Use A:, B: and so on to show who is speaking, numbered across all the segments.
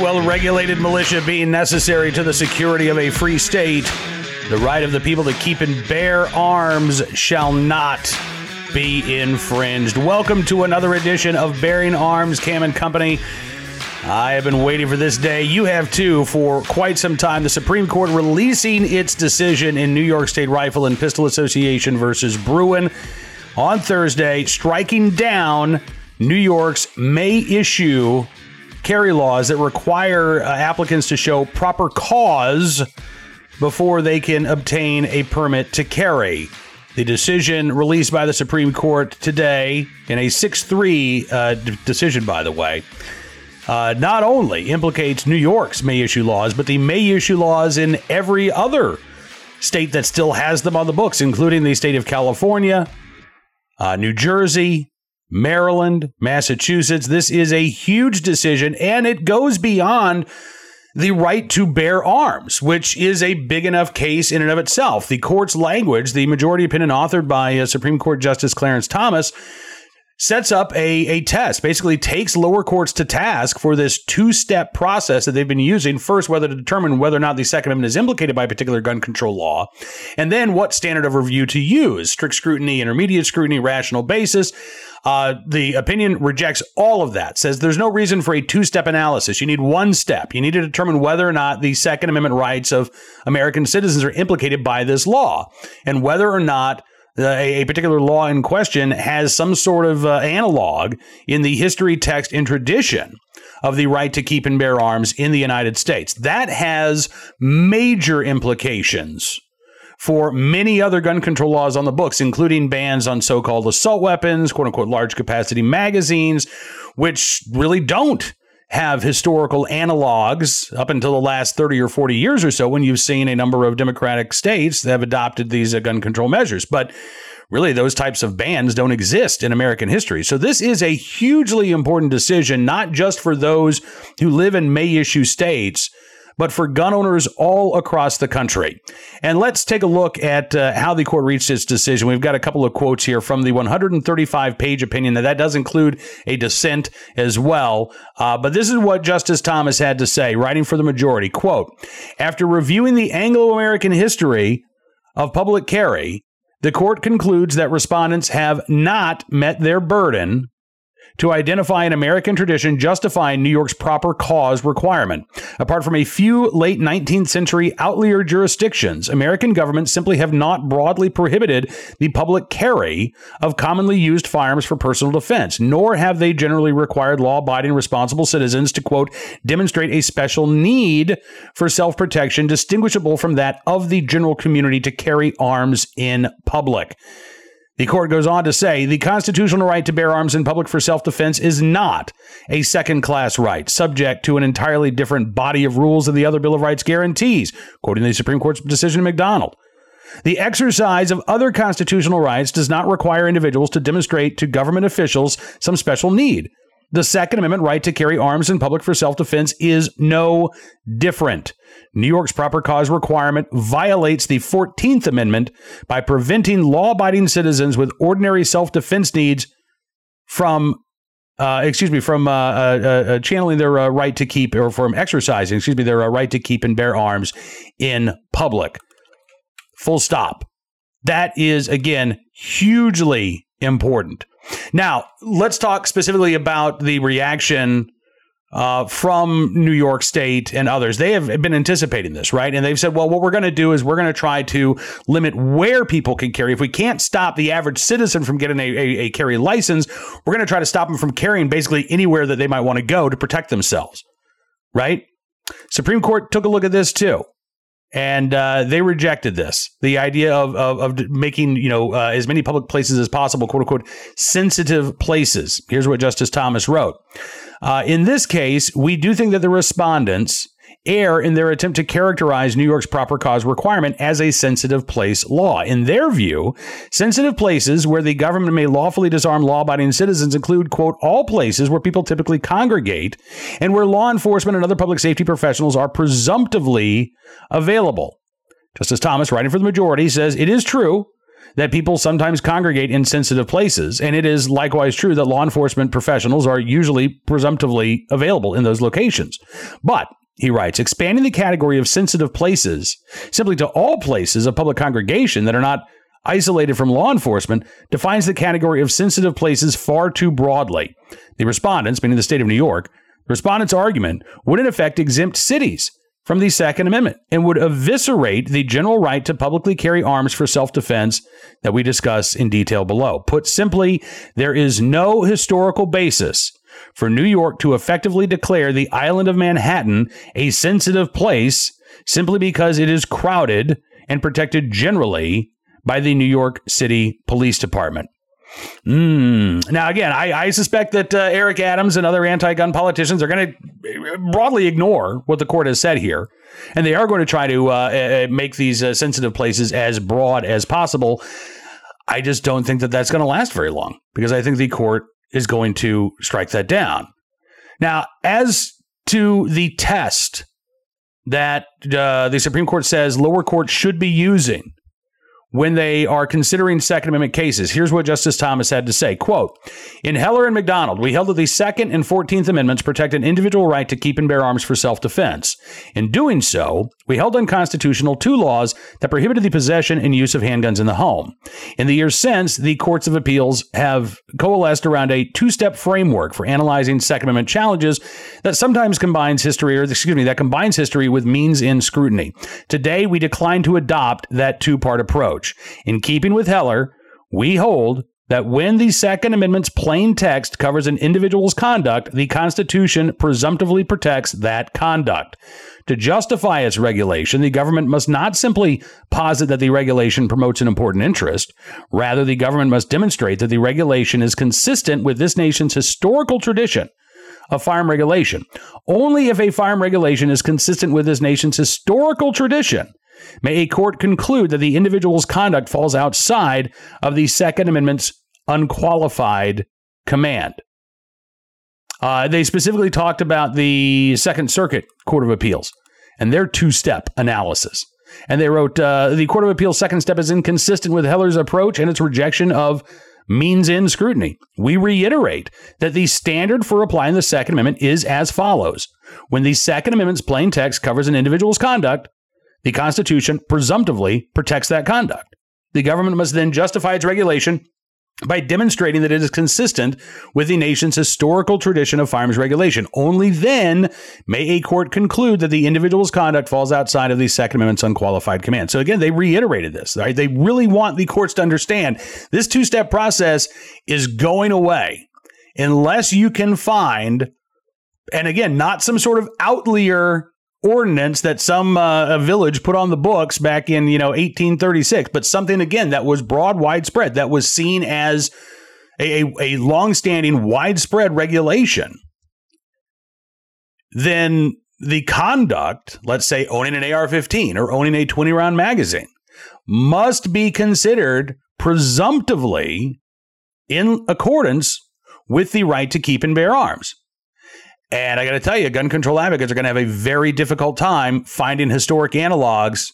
A: well regulated militia being necessary to the security of a free state, the right of the people to keep and bear arms shall not be infringed. Welcome to another edition of Bearing Arms Cam and Company. I have been waiting for this day. You have too for quite some time. The Supreme Court releasing its decision in New York State Rifle and Pistol Association versus Bruen on Thursday, striking down New York's May issue carry laws that require uh, applicants to show proper cause before they can obtain a permit to carry. The decision released by the Supreme Court today in a 6 3 uh, d- decision, by the way, uh, not only implicates New York's May issue laws, but the May issue laws in every other state that still has them on the books, including the state of California, uh, New Jersey, Maryland, Massachusetts. This is a huge decision, and it goes beyond the right to bear arms, which is a big enough case in and of itself. The court's language, the majority opinion authored by uh, Supreme Court Justice Clarence Thomas, sets up a, a test, basically takes lower courts to task for this two step process that they've been using. First, whether to determine whether or not the Second Amendment is implicated by a particular gun control law, and then what standard of review to use strict scrutiny, intermediate scrutiny, rational basis. Uh, the opinion rejects all of that, says there's no reason for a two step analysis. You need one step. You need to determine whether or not the Second Amendment rights of American citizens are implicated by this law and whether or not a, particular law in question has some sort of uh, analog in the history, text, and tradition of the right to keep and bear arms in the United States. That has major implications for many other gun control laws on the books, including bans on so called assault weapons, quote unquote, large capacity magazines, which really don't have historical analogs up until the last 30 or 40 years or so when you've seen a number of democratic states that have adopted these uh, gun control measures. But really, those types of bans don't exist in American history. So this is a hugely important decision, not just for those who live in May issue states but for gun owners all across the country. And let's take a look at uh, how the court reached its decision. We've got a couple of quotes here from the 135 page opinion. Now, that does include a dissent as well. Uh, but this is what Justice Thomas had to say, writing for the majority. Quote After reviewing the Anglo American history of public carry, the court concludes that respondents have not met their burden to identify an American tradition justifying New York's proper cause requirement. Apart from a few late 19th century outlier jurisdictions, American governments simply have not broadly prohibited the public carry of commonly used firearms for personal defense, nor have they generally required law abiding responsible citizens to, quote, demonstrate a special need for self protection distinguishable from that of the general community to carry arms in public. The court goes on to say the constitutional right to bear arms in public for self defense is not a second class right, subject to an entirely different body of rules than the other Bill of Rights guarantees, quoting the Supreme Court's decision in McDonald. The exercise of other constitutional rights does not require individuals to demonstrate to government officials some special need. The Second Amendment right to carry arms in public for self defense is no different. New York's proper cause requirement violates the 14th Amendment by preventing law abiding citizens with ordinary self defense needs from. Uh, excuse me, from uh, uh, uh channeling their uh, right to keep, or from exercising, excuse me, their uh, right to keep and bear arms in public. Full stop. That is, again, hugely important. Now, let's talk specifically about the reaction uh, from New York State and others. They have been anticipating this, right? And they've said, well, what we're going to do is we're going to try to limit where people can carry. If we can't stop the average citizen from getting a, a, a carry license, we're going to try to stop them from carrying basically anywhere that they might want to go to protect themselves, right? Supreme Court took a look at this too and uh, they rejected this. The idea of, of, of making you know uh, as many public places as possible, quote unquote, sensitive places. Here's what Justice Thomas wrote. Uh, in this case, we do think that the respondents err in their attempt to characterize New York's proper cause requirement as a sensitive place law. In their view, sensitive places where the government may lawfully disarm law abiding citizens include, quote, all places where people typically congregate and where law enforcement and other public safety professionals are presumptively available. Justice Thomas, writing for the majority, says it is true that people sometimes congregate in sensitive places. And it is likewise true that law enforcement professionals are usually presumptively available in those locations. But he writes, expanding the category of sensitive places simply to all places of public congregation that are not isolated from law enforcement defines the category of sensitive places far too broadly. The respondents, meaning the state of New York, the respondents' argument would in effect exempt cities from the Second Amendment and would eviscerate the general right to publicly carry arms for self defense that we discuss in detail below. Put simply, there is no historical basis for New York to effectively declare the island of Manhattan a sensitive place simply because it is crowded and protected generally by the New York City Police Department. Mm. Now, again, I, I suspect that uh, Eric Adams and other anti gun politicians are going to broadly ignore what the court has said here. And they are going to try to uh, uh, make these uh, sensitive places as broad as possible. I just don't think that that's going to last very long because I think the court is going to strike that down. Now, as to the test that uh, the Supreme Court says lower courts should be using when they are considering Second Amendment cases. Here's what Justice Thomas had to say. Quote, in Heller and McDonald, we held that the Second and Fourteenth Amendments protect an individual right to keep and bear arms for self-defense. In doing so, we held unconstitutional two laws that prohibited the possession and use of handguns in the home. In the years since, the courts of appeals have coalesced around a two-step framework for analyzing Second Amendment challenges that sometimes combines history, or excuse me, that combines history with means-end scrutiny. Today, we decline to adopt that two-part approach approach. In keeping with Heller, we hold that when the Second Amendment's plain text covers an individual's conduct, the Constitution presumptively protects that conduct. To justify its regulation, the government must not simply posit that the regulation promotes an important interest. Rather, the government must demonstrate that the regulation is consistent with this nation's historical tradition of firearm regulation. Only if a firearm regulation is consistent with this nation's historical tradition may a court conclude that the individual's conduct falls outside of the Second Amendment's unqualified command. Uh, they specifically talked about the Second Circuit Court of Appeals and their two step analysis. And they wrote uh, the Court of Appeals' second step is inconsistent with Heller's approach and its rejection of means-end scrutiny. We reiterate that the standard for applying the Second Amendment is as follows. When the Second Amendment's plain text covers an individual's conduct, the Constitution presumptively protects that conduct. The government must then justify its regulation by demonstrating that it is consistent with the nation's historical tradition of firearms regulation. Only then may a court conclude that the individual's conduct falls outside of the Second Amendment's unqualified command. So again, they reiterated this. Right? They really want the courts to understand this two-step process is going away unless you can find, and again, not some sort of outlier ordinance that some uh, village put on the books back in you know 1836 but something again that was broad widespread that was seen as a, a, a long-standing widespread regulation. Then the conduct let's say owning an ar-15 or owning a 20 round magazine must be considered presumptively in accordance with the right to keep and bear arms and I got to tell you, gun control advocates are going to have a very difficult time finding historic analogs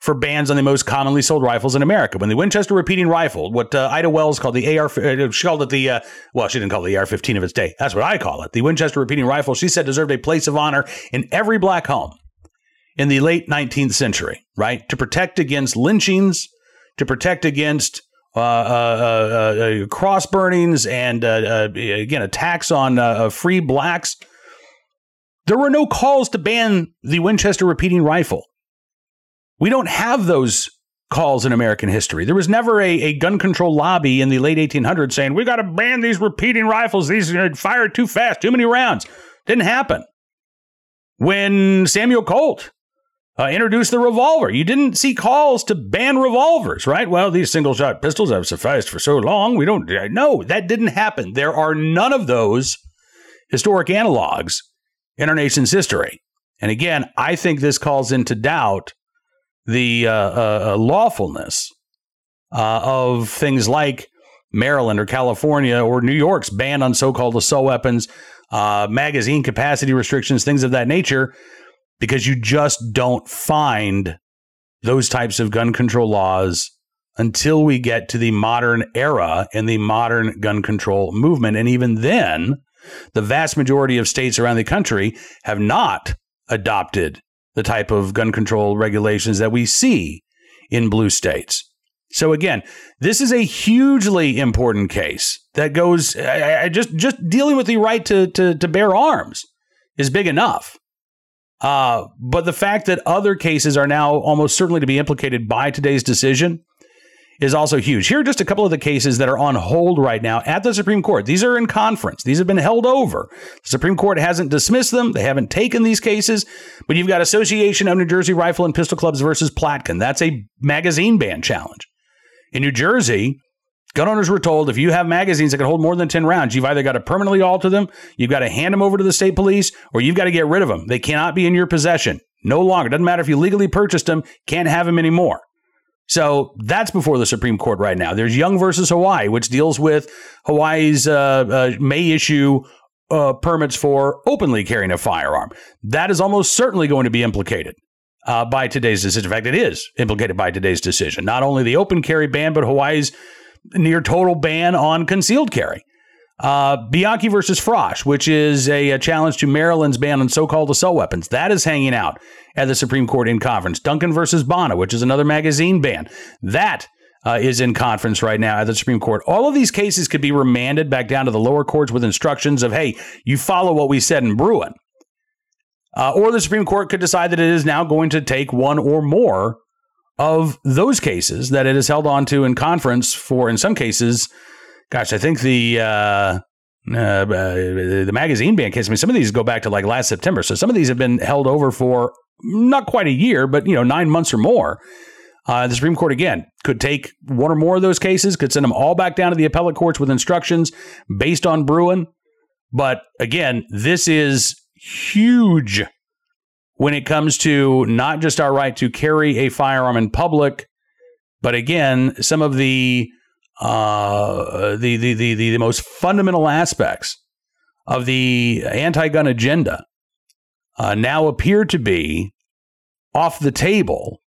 A: for bans on the most commonly sold rifles in America. When the Winchester repeating rifle, what uh, Ida Wells called the AR, uh, she called it the, uh, well, she didn't call it the AR-15 of its day. That's what I call it. The Winchester repeating rifle, she said deserved a place of honor in every black home in the late 19th century, right? To protect against lynchings, to protect against uh, uh, uh, cross burnings, and again, attacks on free blacks. There were no calls to ban the Winchester repeating rifle. We don't have those calls in American history. There was never a, a gun control lobby in the late 1800s saying, we got to ban these repeating rifles. These are fired too fast, too many rounds. Didn't happen. When Samuel Colt uh, introduced the revolver, you didn't see calls to ban revolvers, right? Well, these single shot pistols have sufficed for so long. We don't, no, that didn't happen. There are none of those historic analogs in our nation's history. And again, I think this calls into doubt the uh, uh, uh, lawfulness uh, of things like Maryland or California or New York's ban on so called assault weapons, uh, magazine capacity restrictions, things of that nature, because you just don't find those types of gun control laws until we get to the modern era and the modern gun control movement. And even then, the vast majority of states around the country have not adopted the type of gun control regulations that we see in blue states. So again, this is a hugely important case that goes I, I just just dealing with the right to, to to bear arms is big enough. Uh, but the fact that other cases are now almost certainly to be implicated by today's decision is also huge. Here are just a couple of the cases that are on hold right now at the Supreme Court. These are in conference. These have been held over. The Supreme Court hasn't dismissed them. They haven't taken these cases. But you've got Association of New Jersey Rifle and Pistol Clubs versus Platkin. That's a magazine ban challenge. In New Jersey, gun owners were told if you have magazines that can hold more than 10 rounds, you've either got to permanently alter them, you've got to hand them over to the state police, or you've got to get rid of them. They cannot be in your possession. No longer. Doesn't matter if you legally purchased them, can't have them anymore. So that's before the Supreme Court right now. There's Young versus Hawaii, which deals with Hawaii's uh, uh, may issue uh, permits for openly carrying a firearm. That is almost certainly going to be implicated uh, by today's decision. In fact, it is implicated by today's decision. Not only the open carry ban, but Hawaii's near total ban on concealed carry. Uh, Bianchi versus Frosh, which is a, a, challenge to Maryland's ban on so-called assault weapons, that is hanging out at the Supreme Court in conference. Duncan versus Bonta, which is another magazine ban, that uh, is in conference right now at the Supreme Court. All of these cases could be remanded back down to the lower courts with instructions of, hey, you follow what we said in Bruen. Uh, or the Supreme Court could decide that it is now going to take one or more of those cases that it has held on to in conference for, in some cases, gosh, I think the uh, uh, the magazine ban case. I mean, some of these go back to like last September, so some of these have been held over for not quite a year, but you know, nine months or more. Uh, the Supreme Court again could take one or more of those cases, could send them all back down to the appellate courts with instructions based on Bruen. But again, this is huge when it comes to not just our right to carry a firearm in public, but again, some of the uh, the, the, the, the, most fundamental aspects of the anti gun agenda uh, now appear to be off the table.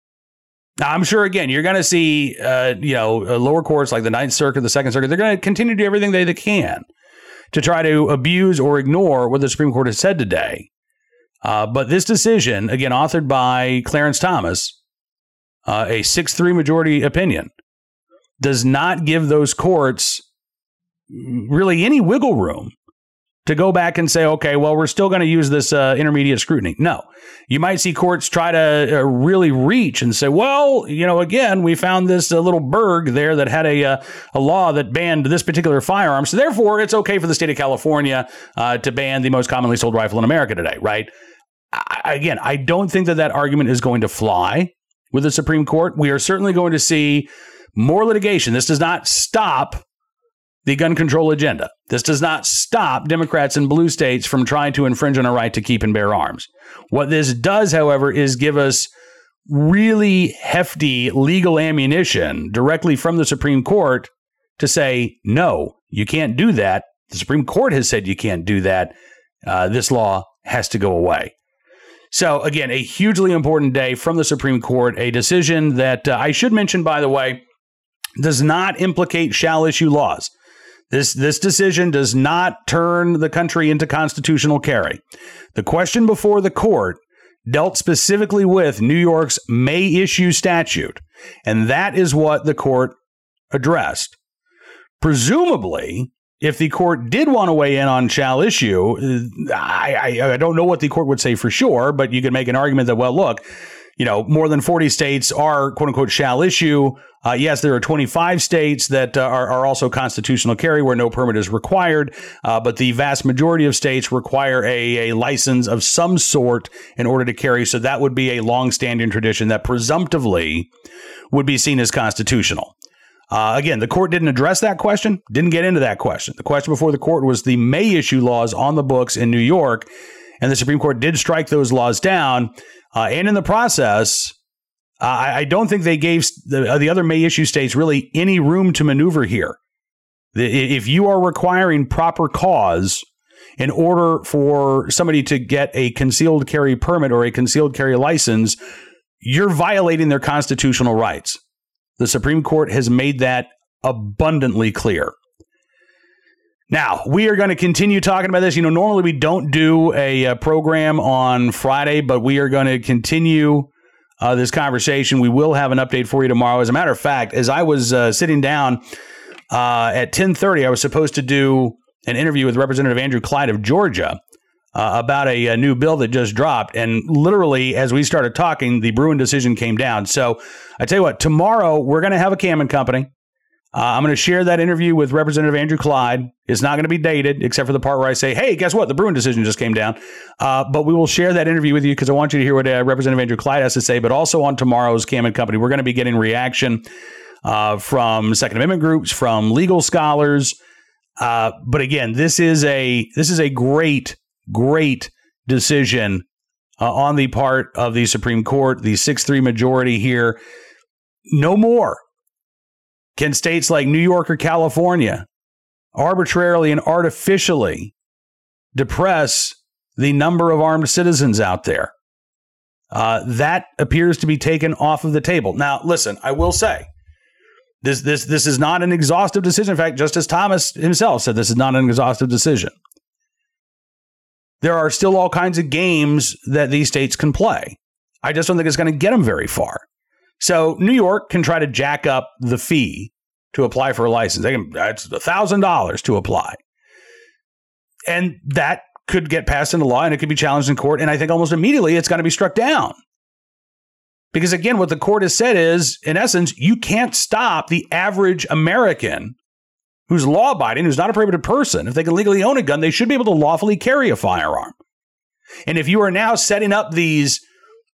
A: Now, I'm sure, again, you're going to see, uh, you know, uh, lower courts like the Ninth Circuit, the Second Circuit, they're going to continue to do everything they, they can to try to abuse or ignore what the Supreme Court has said today. Uh, but this decision, again, authored by Clarence Thomas, uh, a 6 3 majority opinion, does not give those courts really any wiggle room to go back and say, okay, well, we're still going to use this uh, intermediate scrutiny. No, you might see courts try to uh, really reach and say, well, you know, again, we found this uh, little burg there that had a uh, a law that banned this particular firearm, so therefore it's okay for the state of California uh, to ban the most commonly sold rifle in America today, right? I, again, I don't think that that argument is going to fly with the Supreme Court. We are certainly going to see more litigation. This does not stop the gun control agenda. This does not stop Democrats in blue states from trying to infringe on a right to keep and bear arms. What this does, however, is give us really hefty legal ammunition directly from the Supreme Court to say, no, you can't do that. The Supreme Court has said you can't do that. Uh, this law has to go away. So, again, a hugely important day from the Supreme Court, a decision that uh, I should mention, by the way, does not implicate shall issue laws. This, this decision does not turn the country into constitutional carry. The question before the court dealt specifically with New York's may issue statute, and that is what the court addressed. Presumably, if the court did want to weigh in on shall issue, I, I, I don't know what the court would say for sure, but you could make an argument that, well, look, you know, more than 40 states are quote unquote shall issue. Uh, yes, there are 25 states that uh, are, are, also constitutional carry where no permit is required, uh, but the vast majority of states require a, a license of some sort in order to carry. So that would be a long-standing tradition that presumptively would be seen as constitutional. Uh, again, the court didn't address that question, didn't get into that question. The question before the court was the may issue laws on the books in New York, and the Supreme Court did strike those laws down. Uh, and in the process, uh, I, don't think they gave the, uh, the other May issue states really any room to maneuver here. If you are requiring proper cause in order for somebody to get a concealed carry permit or a concealed carry license, you're violating their constitutional rights. The Supreme Court has made that abundantly clear. Now, we are going to continue talking about this. You know, normally we don't do a, a program on Friday, but we are going to continue uh, this conversation. We will have an update for you tomorrow. As a matter of fact, as I was uh, sitting down uh, at 10:30, I was supposed to do an interview with Representative Andrew Clyde of Georgia uh, about a, a, new bill that just dropped. And literally, as we started talking, the Bruen decision came down. So I tell you what, tomorrow we're going to have a Cam and company. Uh, I'm going to share that interview with Representative Andrew Clyde. It's not going to be dated, except for the part where I say, hey, guess what? The Bruen decision just came down. Uh, but we will share that interview with you because I want you to hear what uh, Representative Andrew Clyde has to say. But also on tomorrow's Cam and Company, we're going to be getting reaction uh, from Second Amendment groups, from legal scholars. Uh, but again, this is a this is a great great decision uh, on the part of the Supreme Court, the 6 3 majority here. No more can states like New York or California arbitrarily and artificially depress the number of armed citizens out there. Uh, that appears to be taken off of the table. Now, listen, I will say this this this is not an exhaustive decision. In fact, Justice Thomas himself said this is not an exhaustive decision there are still all kinds of games that these states can play. I just don't think it's going to get them very far. So New York can try to jack up the fee to apply for a license. They can it's thousand dollars to apply. And that could get passed into law and it could be challenged in court. And I think almost immediately it's going to be struck down. Because again, what the court has said is, in essence, you can't stop the average American who's law abiding, who's not a prohibited person, if they can legally own a gun, they should be able to lawfully carry a firearm. And if you are now setting up these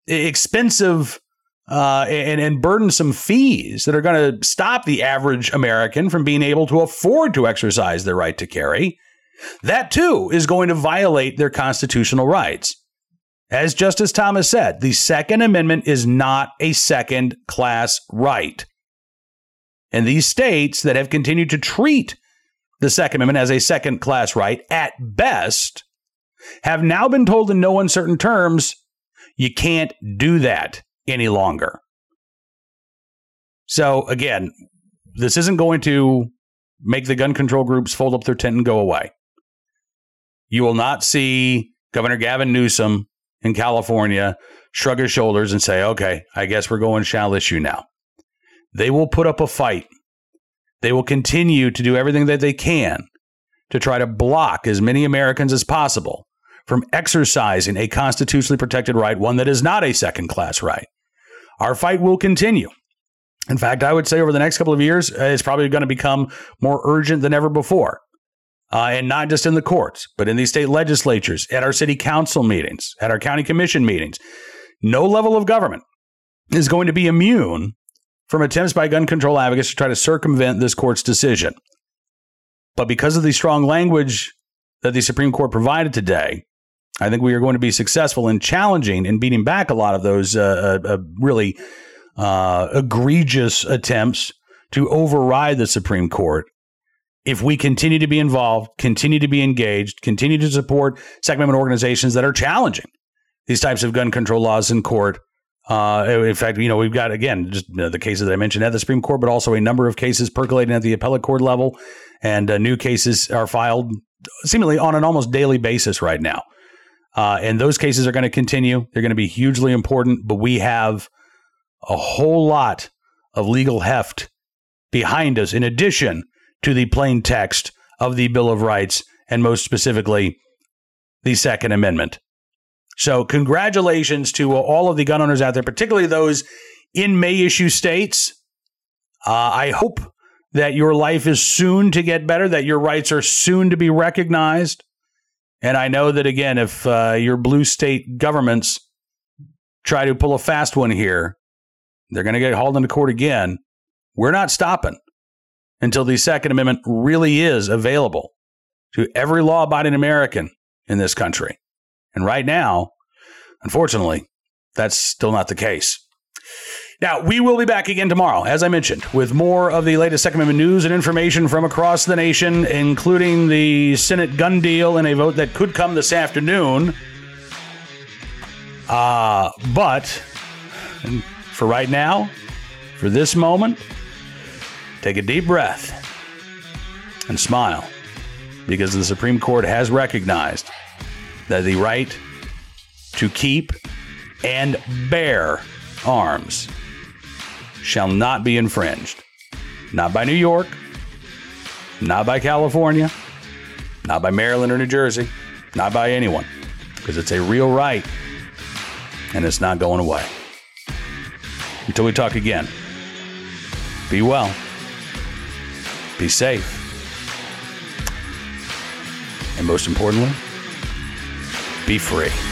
A: expensive uh, and, and burdensome fees that are going to stop the average American from being able to afford to exercise their right to carry, that too is going to violate their constitutional rights. As Justice Thomas said, the Second Amendment is not a second class right. And these states that have continued to treat the Second Amendment as a second class right at best have now been told in no uncertain terms you can't do that any longer. So, again, this isn't going to make the gun control groups fold up their tent and go away. You will not see Governor Gavin Newsom in California shrug his shoulders and say, okay, I guess we're going shall issue now. They will put up a fight. They will continue to do everything that they can to try to block as many Americans as possible from exercising a constitutionally protected right, one that is not a second class right. Our fight will continue. In fact, I would say over the next couple of years, uh, it's probably going to become more urgent than ever before. Uh, and not just in the courts, but in these state legislatures, at our city council meetings, at our county commission meetings. No level of government is going to be immune from attempts by gun control advocates to try to circumvent this court's decision. But because of the strong language that the Supreme Court provided today, I think we are going to be successful in challenging and beating back a lot of those uh, uh, uh really uh, egregious attempts to override the Supreme Court. If we continue to be involved, continue to be engaged, continue to support Second Amendment organizations that are challenging these types of gun control laws in court, uh, in fact, you know, we've got again just you know, the cases that I mentioned at the Supreme Court, but also a number of cases percolating at the appellate court level, and uh, new cases are filed seemingly on an almost daily basis right now. Uh, and those cases are going to continue. They're going to be hugely important, but we have a whole lot of legal heft behind us, in addition to the plain text of the Bill of Rights, and most specifically, the Second Amendment. So, congratulations to all of the gun owners out there, particularly those in may issue states. Uh, I hope that your life is soon to get better, that your rights are soon to be recognized. And I know that, again, if uh, your blue state governments try to pull a fast one here, they're going to get hauled into court again. We're not stopping until the Second Amendment really is available to every law abiding American in this country. And right now, unfortunately, that's still not the case. Now, we will be back again tomorrow, as I mentioned, with more of the latest Second Amendment news and information from across the nation, including the Senate gun deal and a vote that could come this afternoon. Uh, but for right now, for this moment, take a deep breath and smile because the Supreme Court has recognized that the right to keep and bear arms shall not be infringed. Not by New York, not by California, not by Maryland or New Jersey, not by anyone, because it's a real right and it's not going away. Until we talk again, be well, be safe, and most importantly, be free.